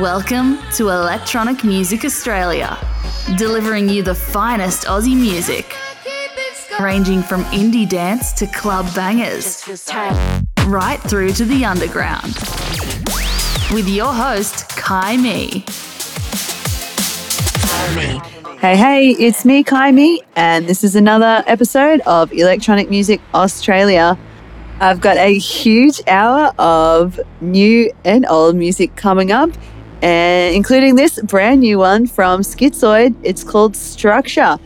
Welcome to Electronic Music Australia, delivering you the finest Aussie music, ranging from indie dance to club bangers, right through to the underground. With your host, Kai Me. Hey, hey, it's me, Kai Me, and this is another episode of Electronic Music Australia. I've got a huge hour of new and old music coming up, and including this brand new one from Skitzoid. It's called Structure.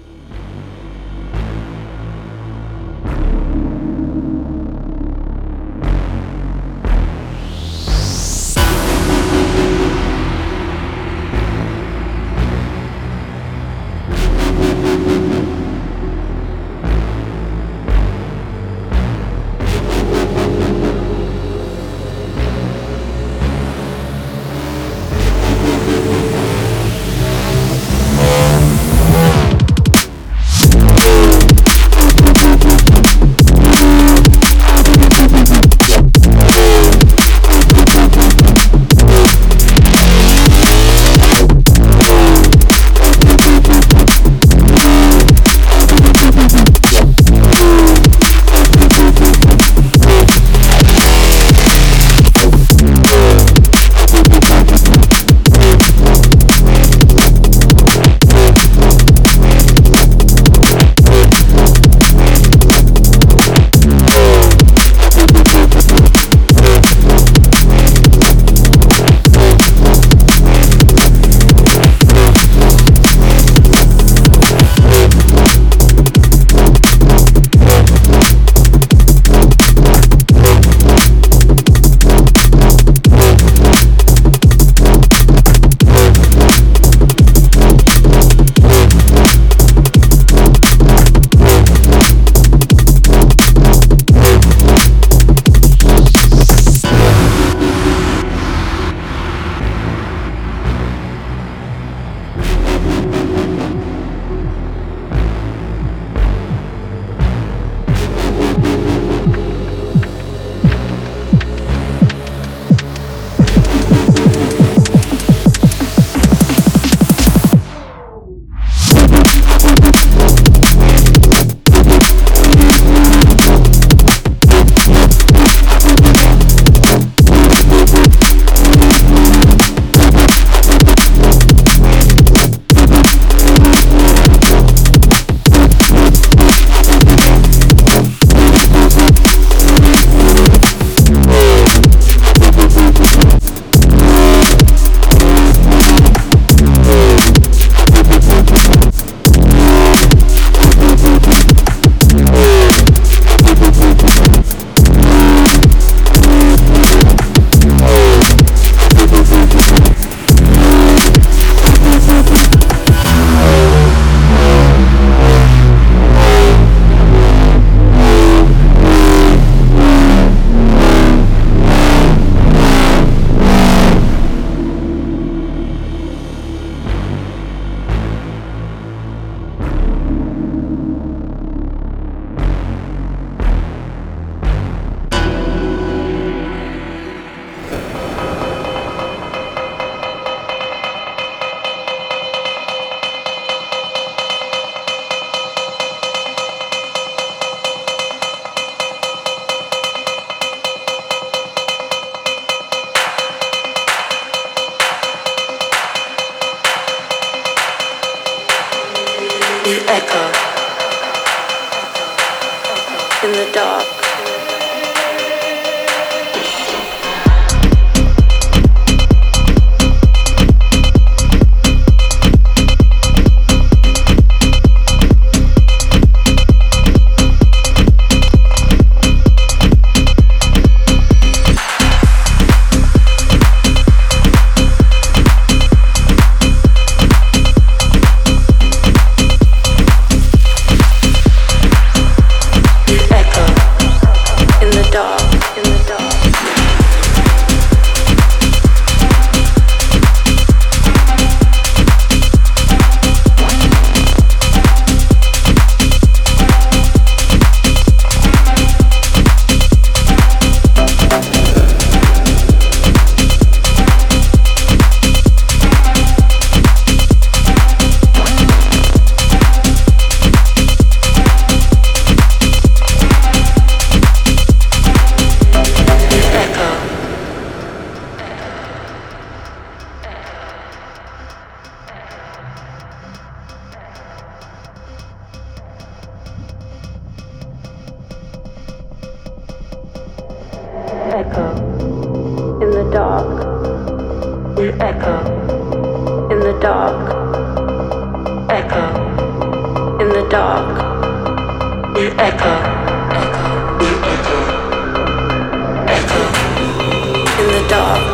Echo in the dark. We echo in the dark. Echo in the dark. We echo. Echo. Echo. Echo in the dark.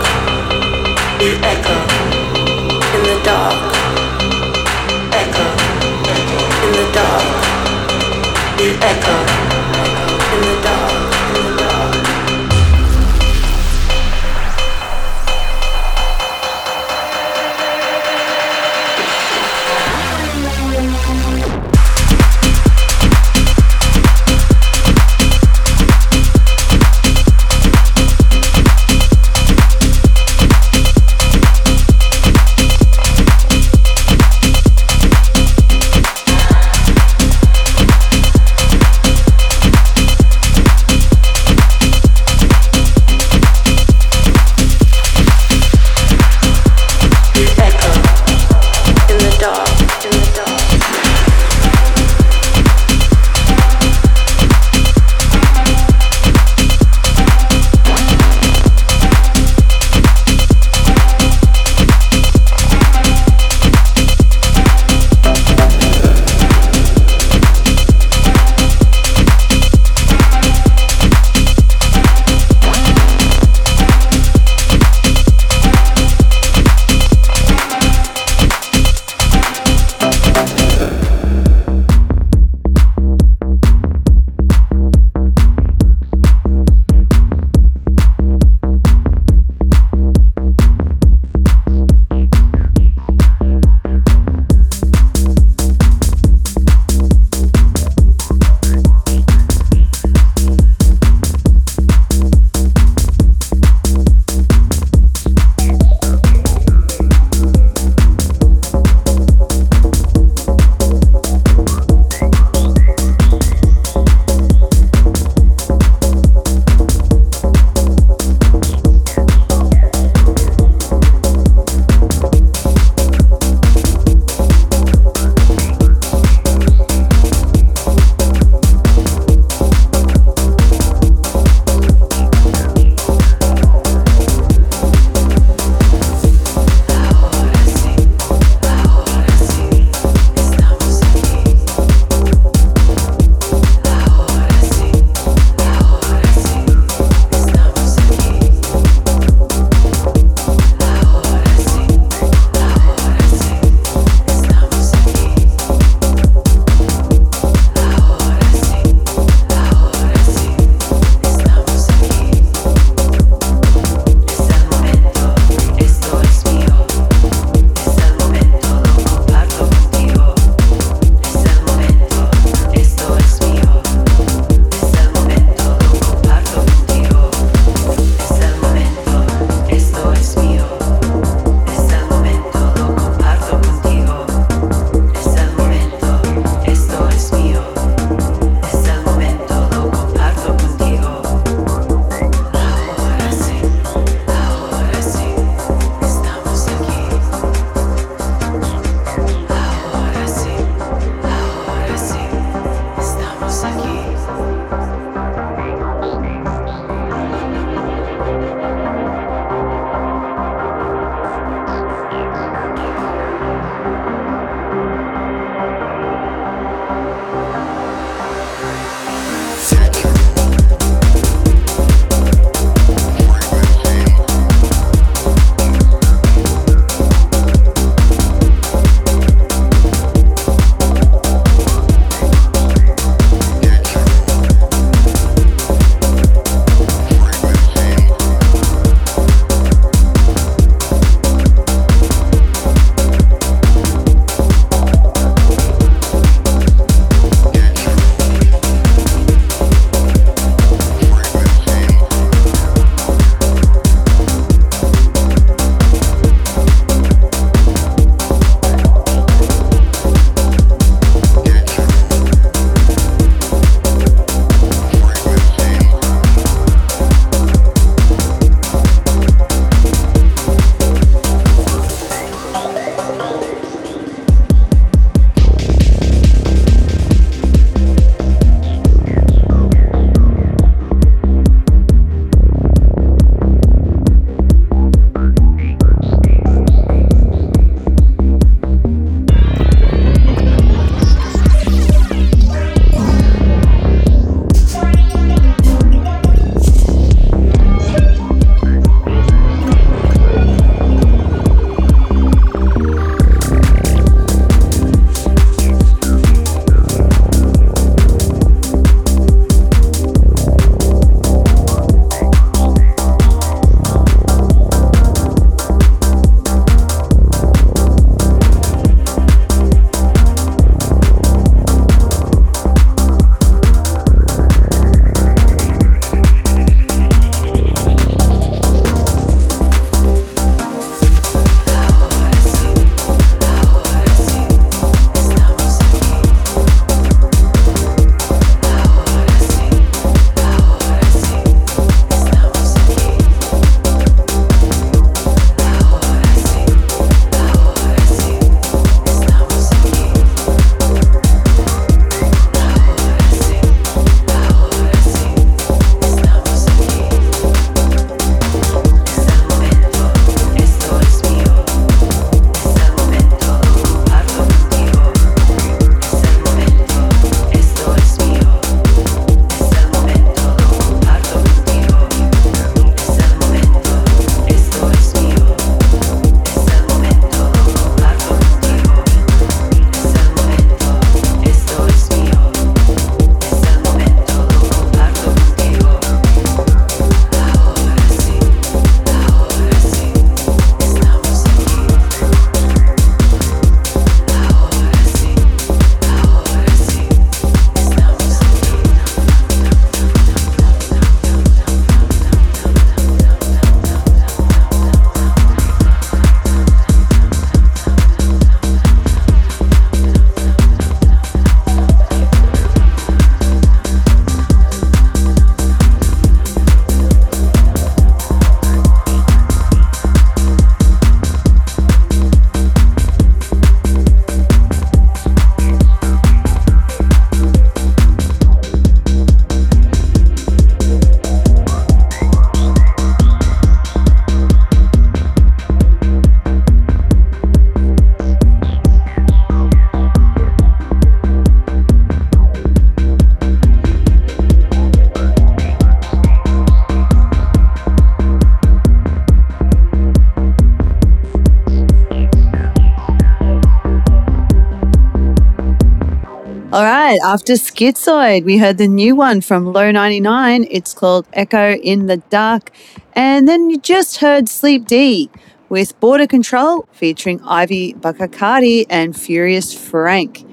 Right, after Skitzoid, we heard the new one from Lo'99. It's called Echo in the Dark. And then you just heard Sleep D with Border Control featuring Ivy Barkakati and Furious Frank.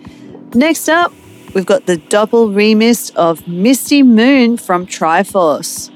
Next up, we've got the double remix of Misty Moon from Triforce.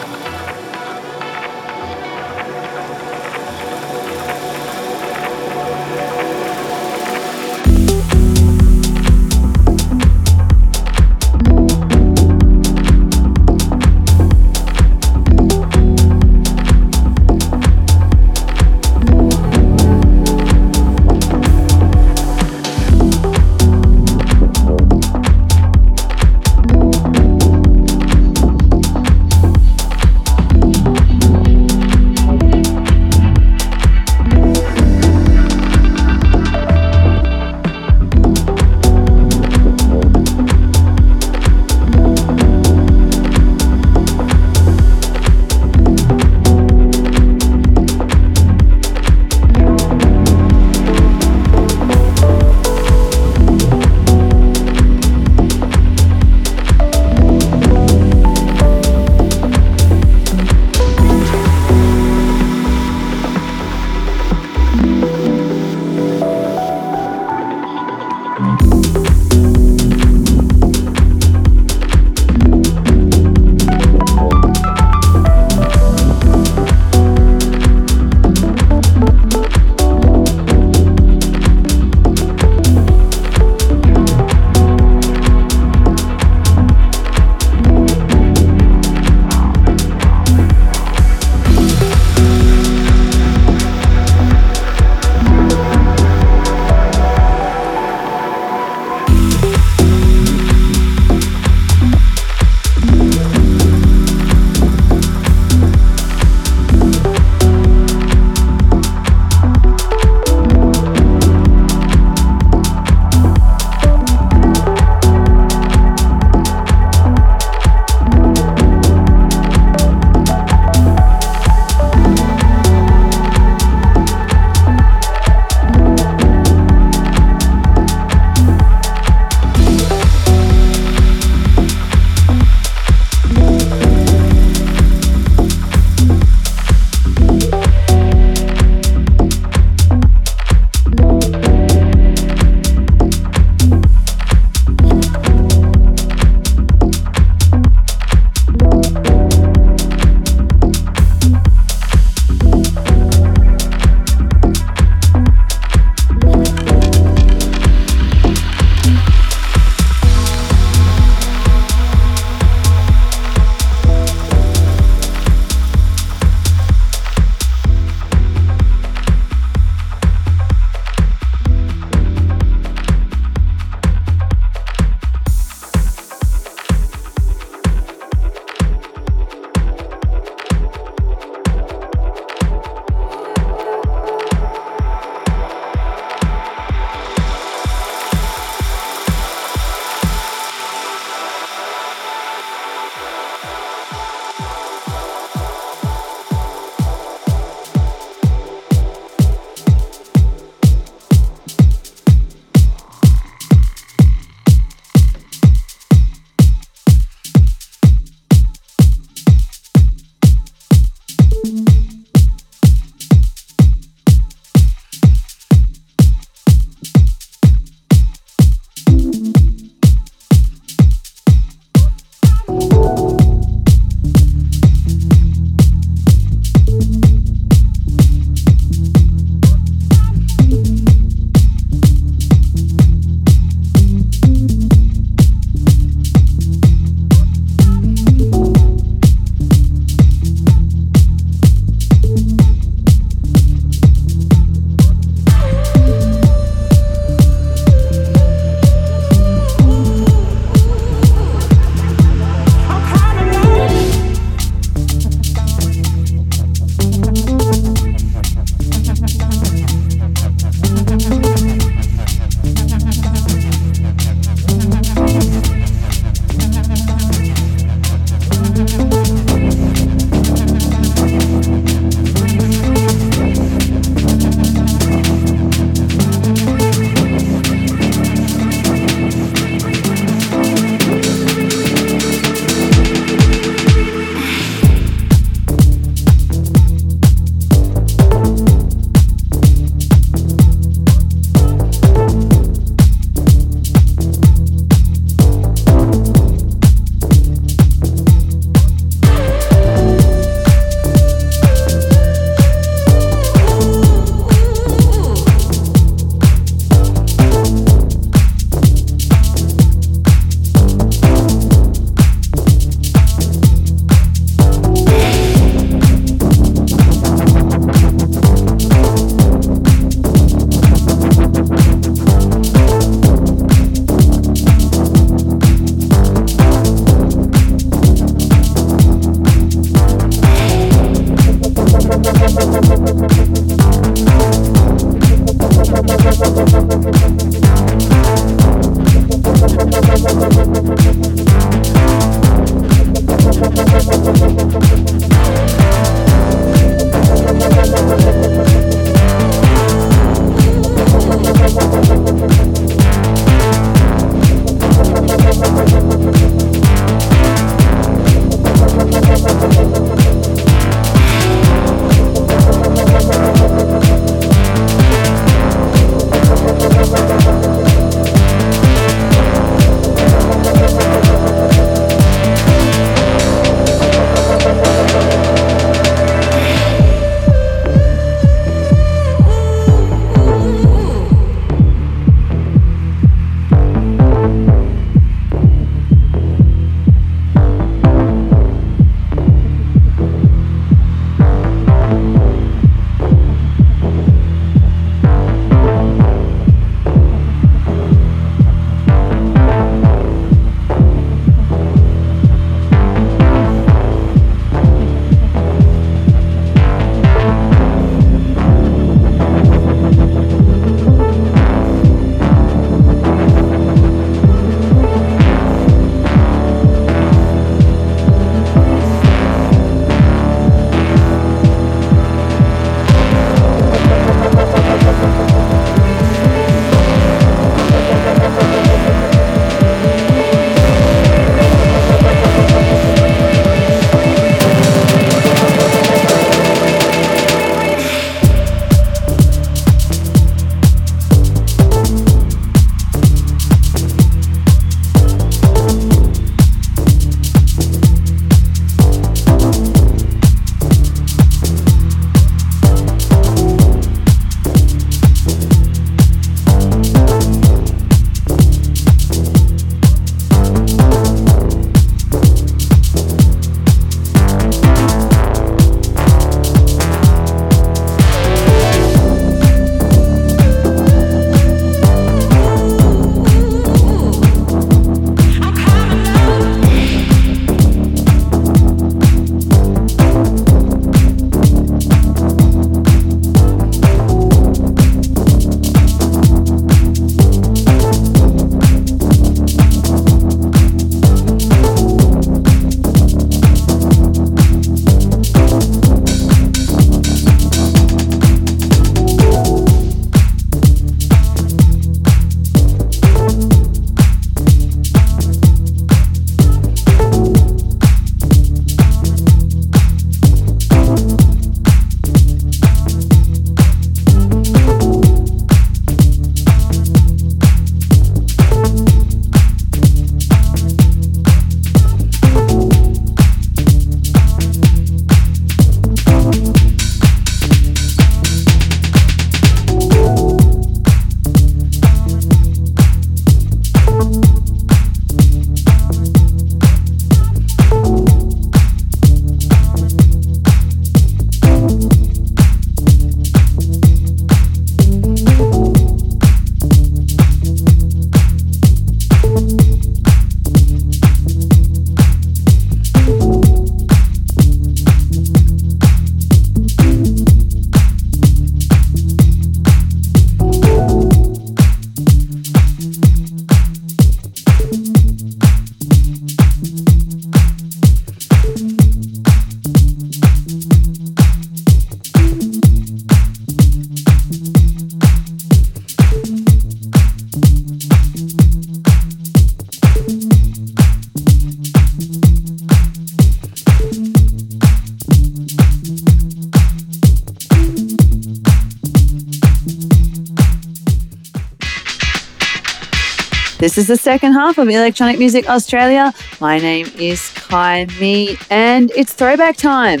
This is the second half of Electronic Music Australia. My name is Kai Me, and it's throwback time.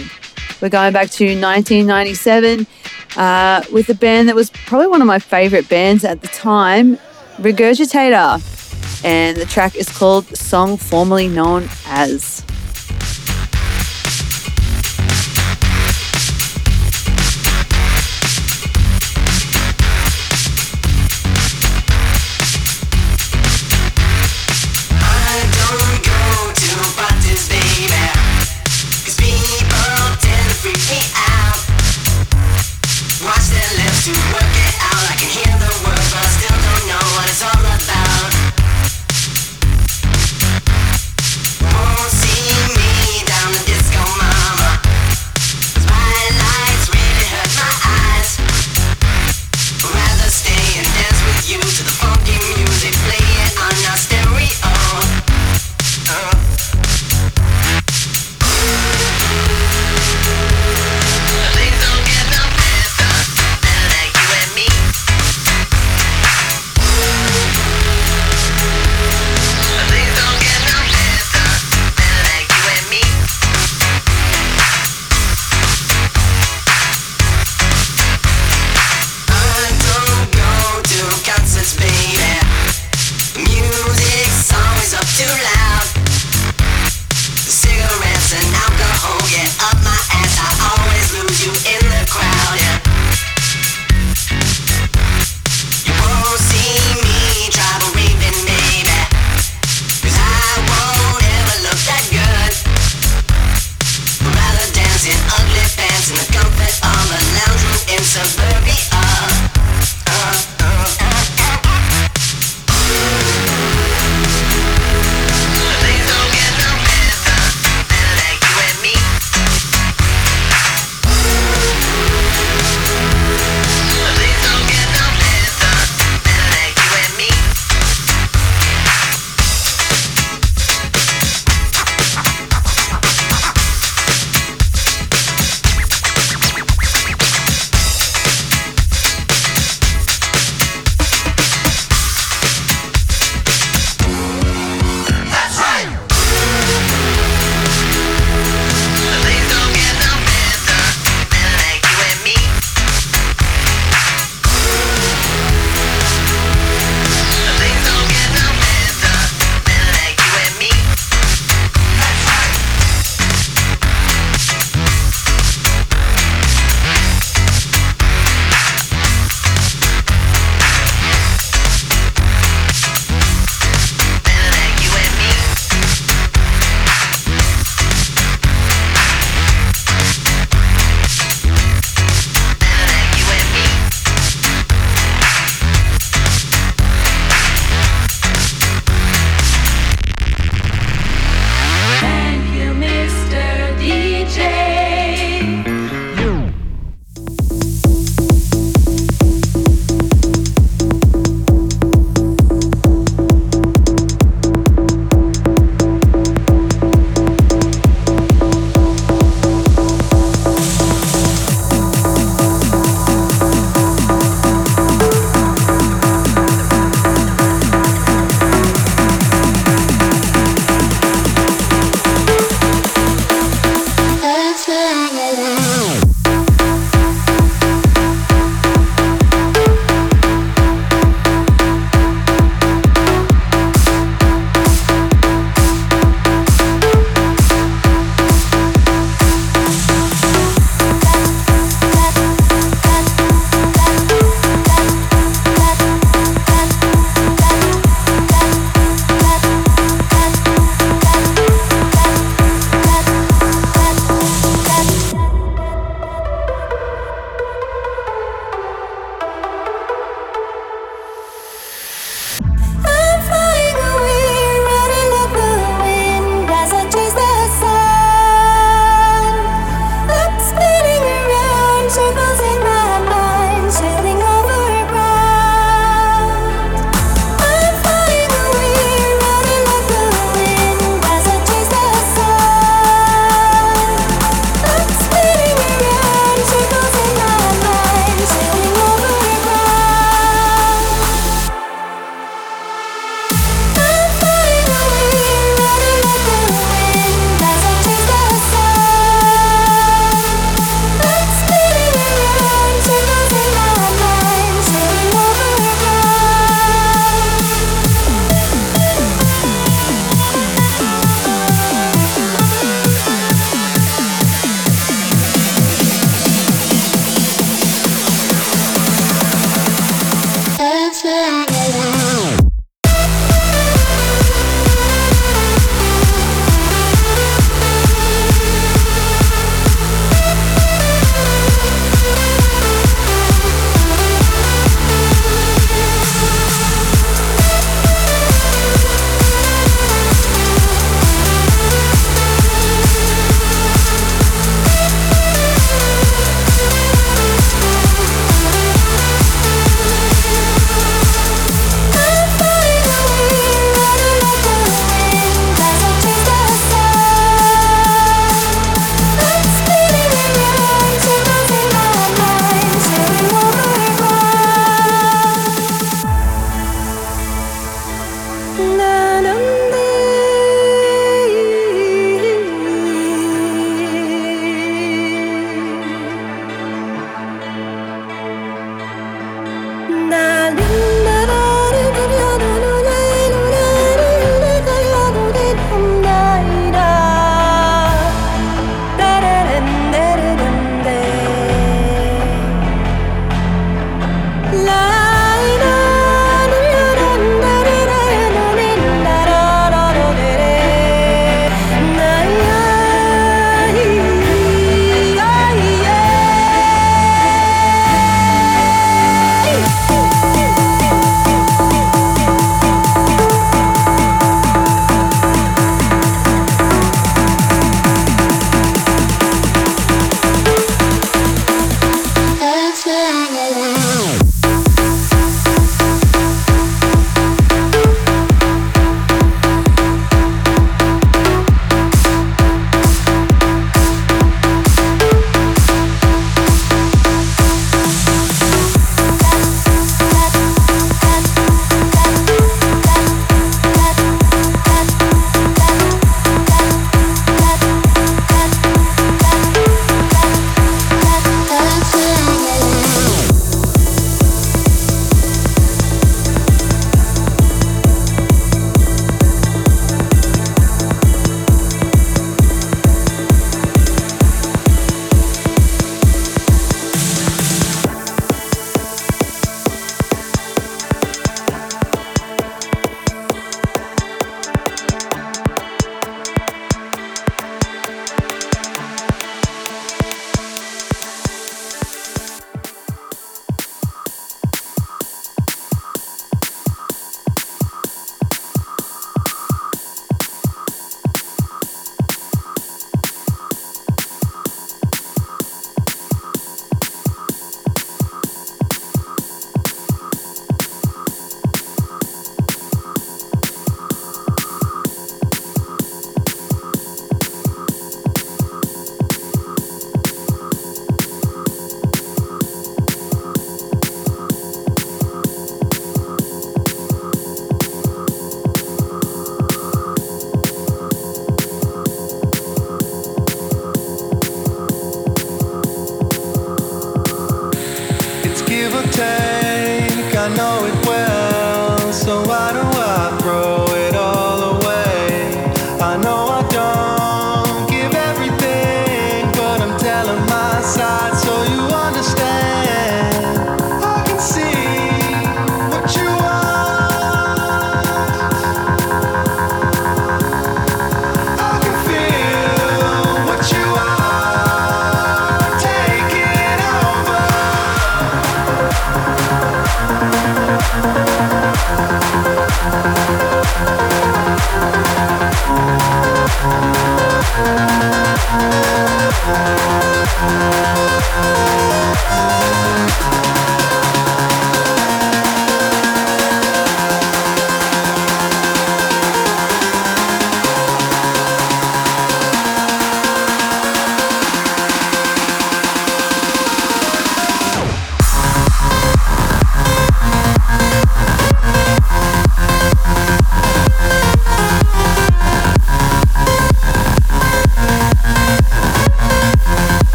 We're going back to 1997 uh, with a band that was probably one of my favorite bands at the time, Regurgitator. And the track is called Song Formerly Known As.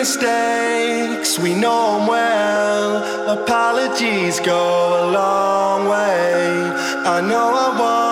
Mistakes, we know them well. Apologies go a long way. I know I want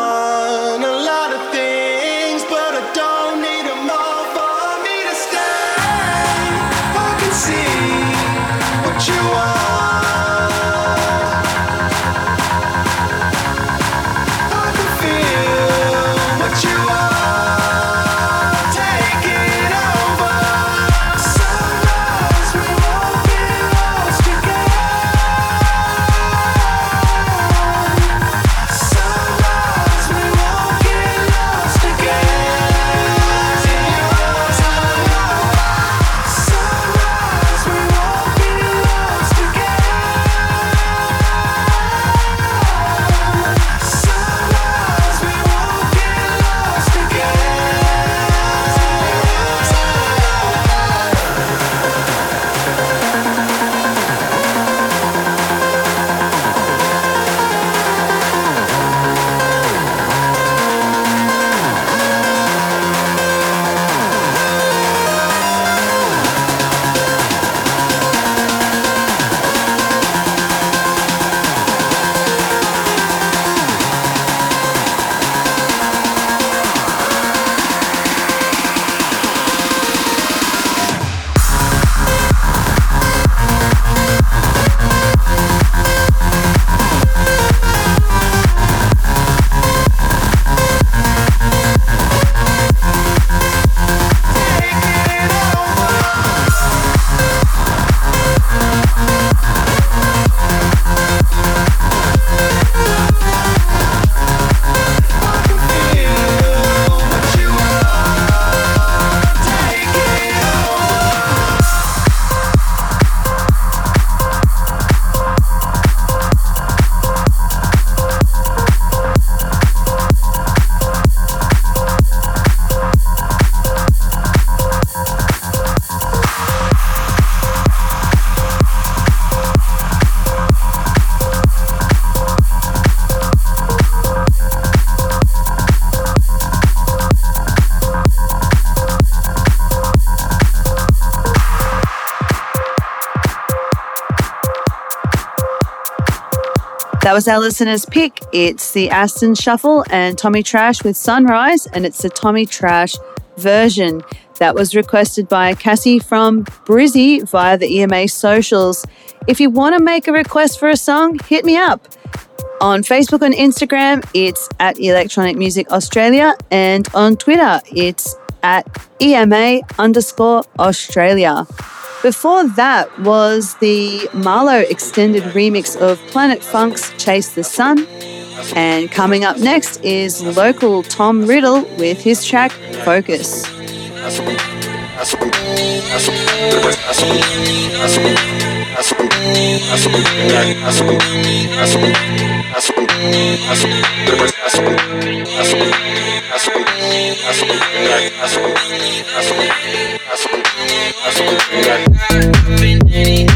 was our listener's pick. It's the Aston Shuffle and Tommy Trash with Sunrise, and it's the Tommy Trash version that was requested by Cassie from Brizzy via the EMA socials. If you want to make a request for a song, hit me up. On Facebook and Instagram, it's at Electronic Music Australia, and on Twitter, it's at EMA underscore Australia. Before that was the MaRLo extended remix of Planet Funk's Chase the Sun. And coming up next is local Tom Riddle with his track Focus. I've been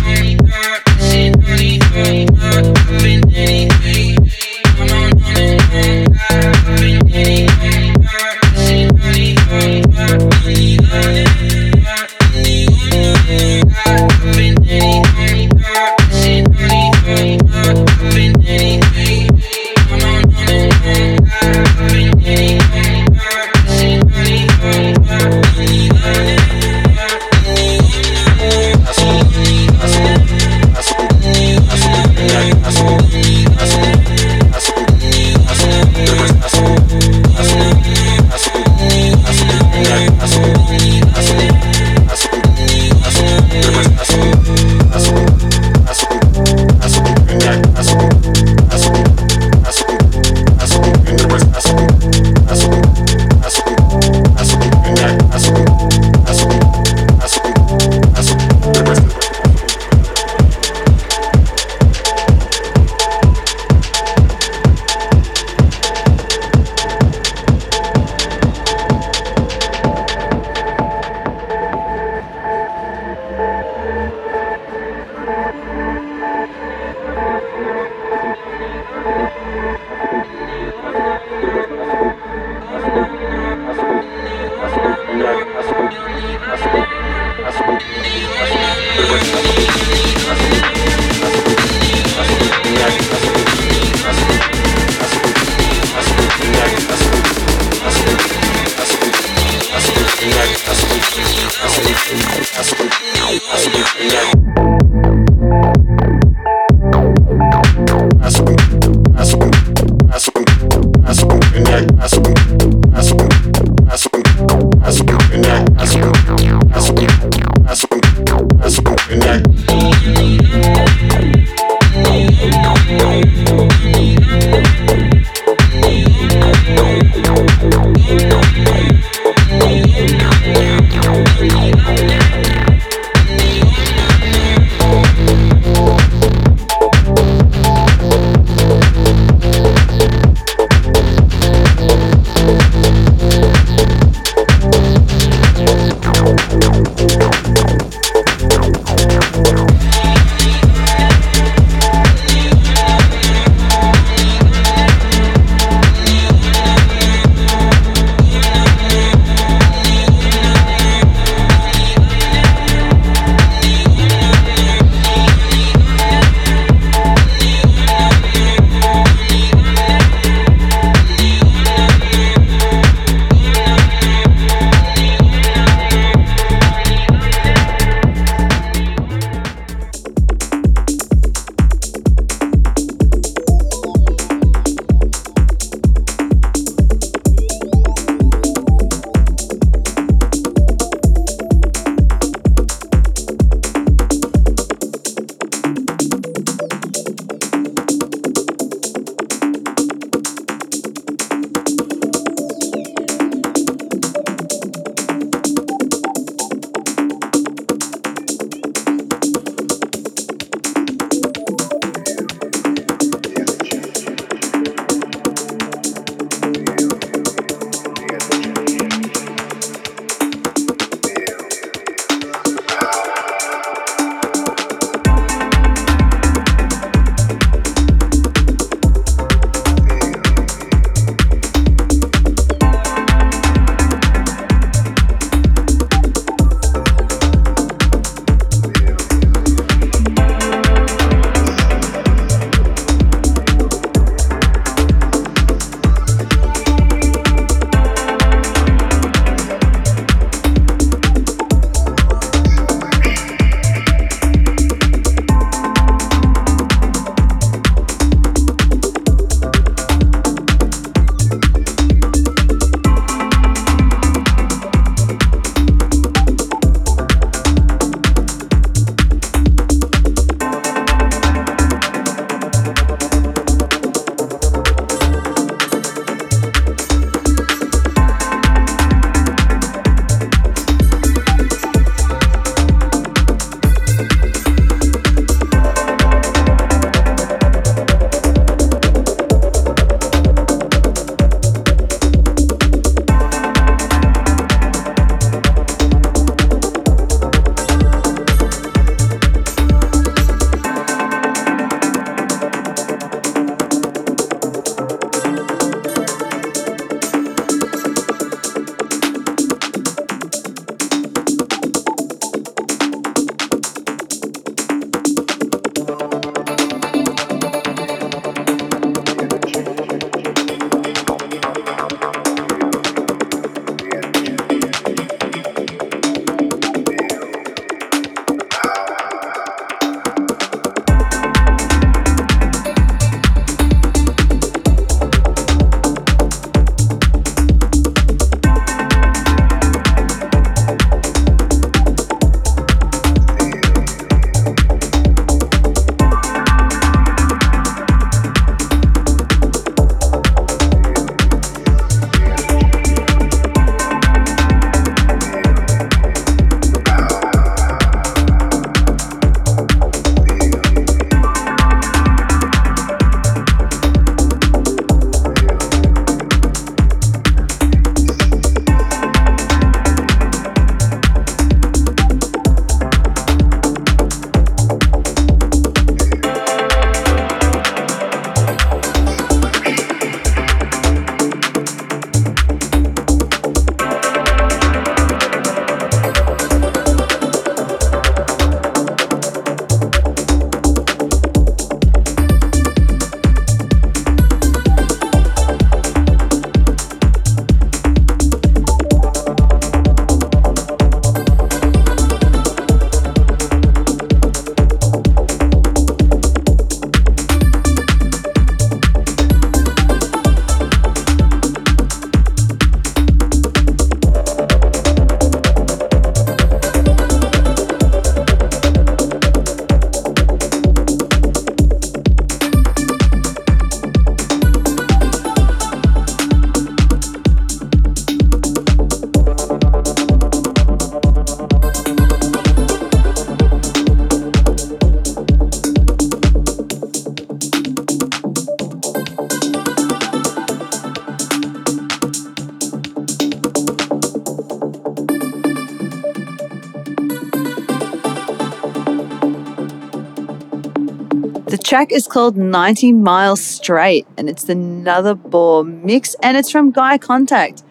track is called 90 Miles Straight and it's Nullarbor mix and it's from Guy Contact.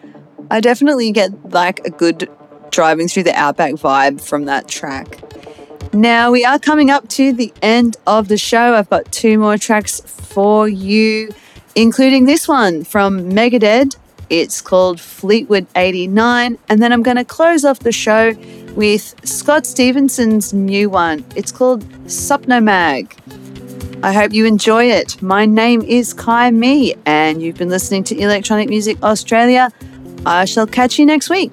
I definitely get like a good driving through the outback vibe from that track. Now we are coming up to the end of the show. I've got two more tracks for you, including this one from Megadead. It's called Fleetwood 89. And then I'm going to close off the show with Scott Stevenson's new one. It's called Supnomag. I hope you enjoy it. My name is Kai Me, and you've been listening to Electronic Music Australia. I shall catch you next week.